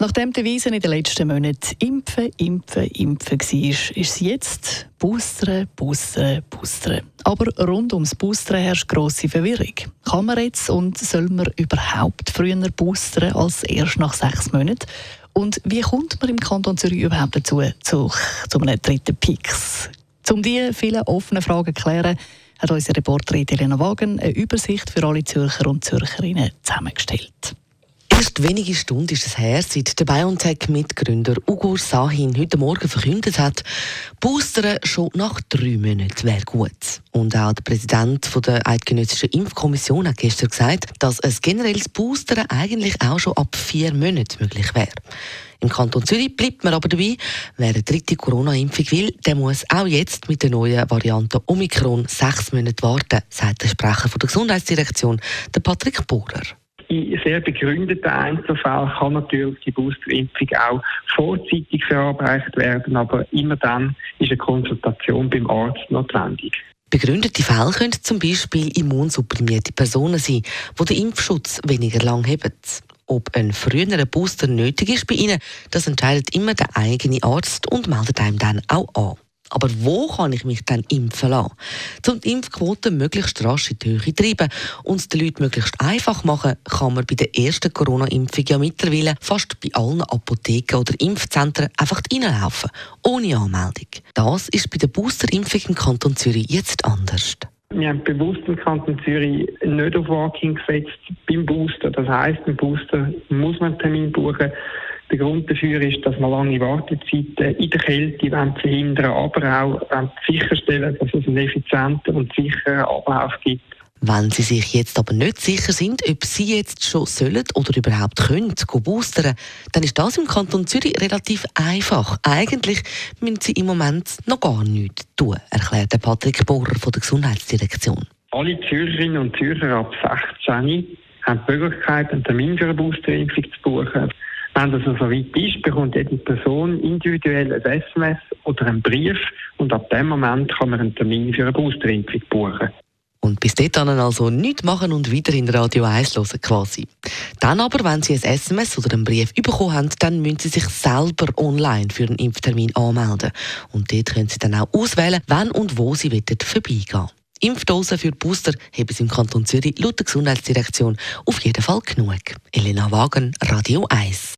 Nachdem die Wiese in den letzten Monaten Impfen, Impfen, Impfen war, ist es jetzt Boostern, Boostern, Boostern. Aber rund ums Boostern herrscht grosse Verwirrung. Kann man jetzt und soll man überhaupt früher boostern als erst nach sechs Monaten? Und wie kommt man im Kanton Zürich überhaupt dazu, zu, zu einem dritten Pix? Um diese vielen offenen Fragen zu klären, hat unsere Reporterin Elena Wagen eine Übersicht für alle Zürcher und Zürcherinnen zusammengestellt. Erst wenige Stunden ist es her, seit der BioNTech-Mitgründer Ugur Sahin heute Morgen verkündet hat, Boostern schon nach drei Monaten wäre gut. Und auch der Präsident der Eidgenössischen Impfkommission hat gestern gesagt, dass ein generelles Boostern eigentlich auch schon ab vier Monaten möglich wäre. Im Kanton Zürich bleibt man aber dabei, wer eine dritte Corona-Impfung will, der muss auch jetzt mit der neuen Variante Omikron sechs Monate warten, sagt der Sprecher der Gesundheitsdirektion, der Patrick Bohrer. In sehr begründeten Einzelfällen kann natürlich die Boosterimpfung auch vorzeitig verabreicht werden, aber immer dann ist eine Konsultation beim Arzt notwendig. Begründete Fälle können zum Beispiel immunsupprimierte Personen sein, die den Impfschutz weniger lang haben. Ob ein früherer Booster nötig ist bei ihnen, das entscheidet immer der eigene Arzt und meldet einem dann auch an. Aber wo kann ich mich dann impfen lassen? Um die Impfquote möglichst rasch in die Höhe treiben und es den Leuten möglichst einfach machen, kann man bei der ersten Corona-Impfung ja mittlerweile fast bei allen Apotheken oder Impfzentren einfach reinlaufen, ohne Anmeldung. Das ist bei der Boosterimpfung im Kanton Zürich jetzt anders. Wir haben bewusst im Kanton Zürich nicht auf Walking gesetzt beim Booster. Das heisst, beim Booster muss man einen Termin buchen. Der Grund dafür ist, dass wir lange Wartezeiten in der Kälte verhindern aber auch sicherstellen, dass es einen effizienten und sicheren Ablauf gibt. Wenn Sie sich jetzt aber nicht sicher sind, ob Sie jetzt schon sollen oder überhaupt können, boostern, dann ist das im Kanton Zürich relativ einfach. Eigentlich müssen Sie im Moment noch gar nichts tun, erklärt Patrick Bohrer von der Gesundheitsdirektion. Alle Zürcherinnen und Zürcher ab 16 haben die Möglichkeit, einen Termin für eine Boosterimpfung zu buchen. Wenn das so also weit ist, bekommt jede Person individuell ein SMS oder einen Brief und ab dem Moment kann man einen Termin für eine Boosterimpfung buchen. Und bis dahin also nichts machen und wieder in Radio 1 hören quasi. Dann aber, wenn Sie ein SMS oder einen Brief bekommen haben, dann müssen Sie sich selber online für einen Impftermin anmelden. Und dort können Sie dann auch auswählen, wann und wo Sie vorbeigehen Impfdosen für Booster haben Sie im Kanton Zürich laut der Gesundheitsdirektion auf jeden Fall genug. Elena Wagen, Radio 1.